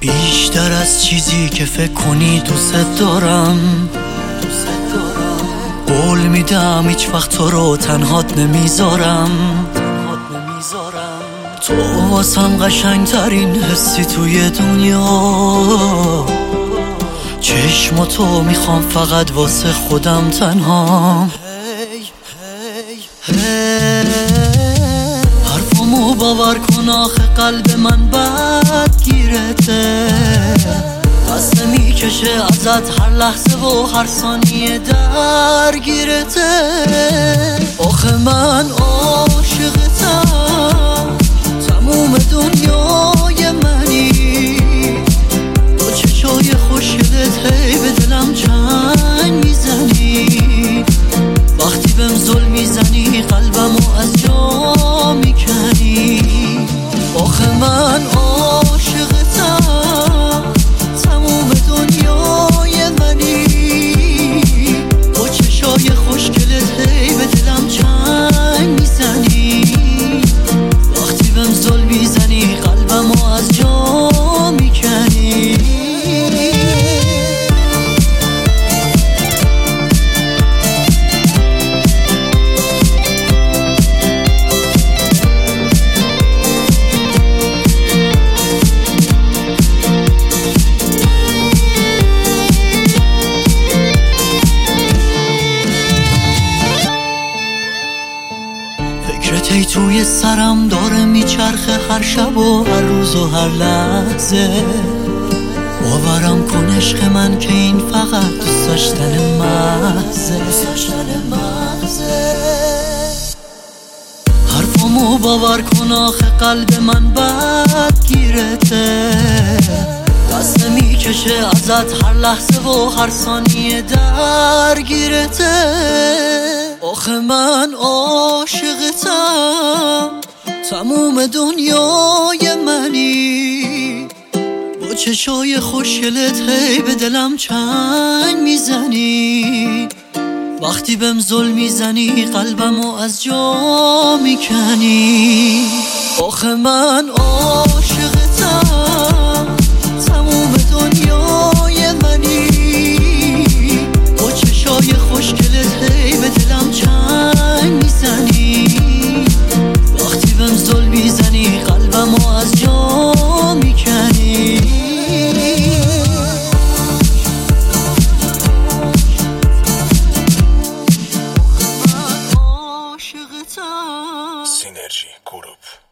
بیشتر از چیزی که فکر کنی دوست دارم. قول میدم هیچ وقت تو رو تنهاد نمی‌ذارم. تو واسم قشنگ ترین حسی توی دنیا. چشم تو می‌خوام فقط واسه خودم تنها. حرفمو باور کن آخه قلب من بد گیرته. دست می‌کشه ازت هر لحظه و هر ثانیه درگیرته. آخه من عاشقتم توی سرم داره میچرخه هر شب و هر روز و هر لحظه. باورم کن عشق من که این فقط دوست داشتن محضه. حرفمو باور کن آخه قلب من بد گیرته. دست می‌کشه ازت هر لحظه و هر ثانیه درگیرته. آخه من عاشقتم تموم دنیای منی. با چشای خوشگلت هی به دلم چنگ می‌زنی. وقتی بهم ظلم می‌زنی قلبمو از جا می‌کنی. آخه من عاشقتم. energy caught up.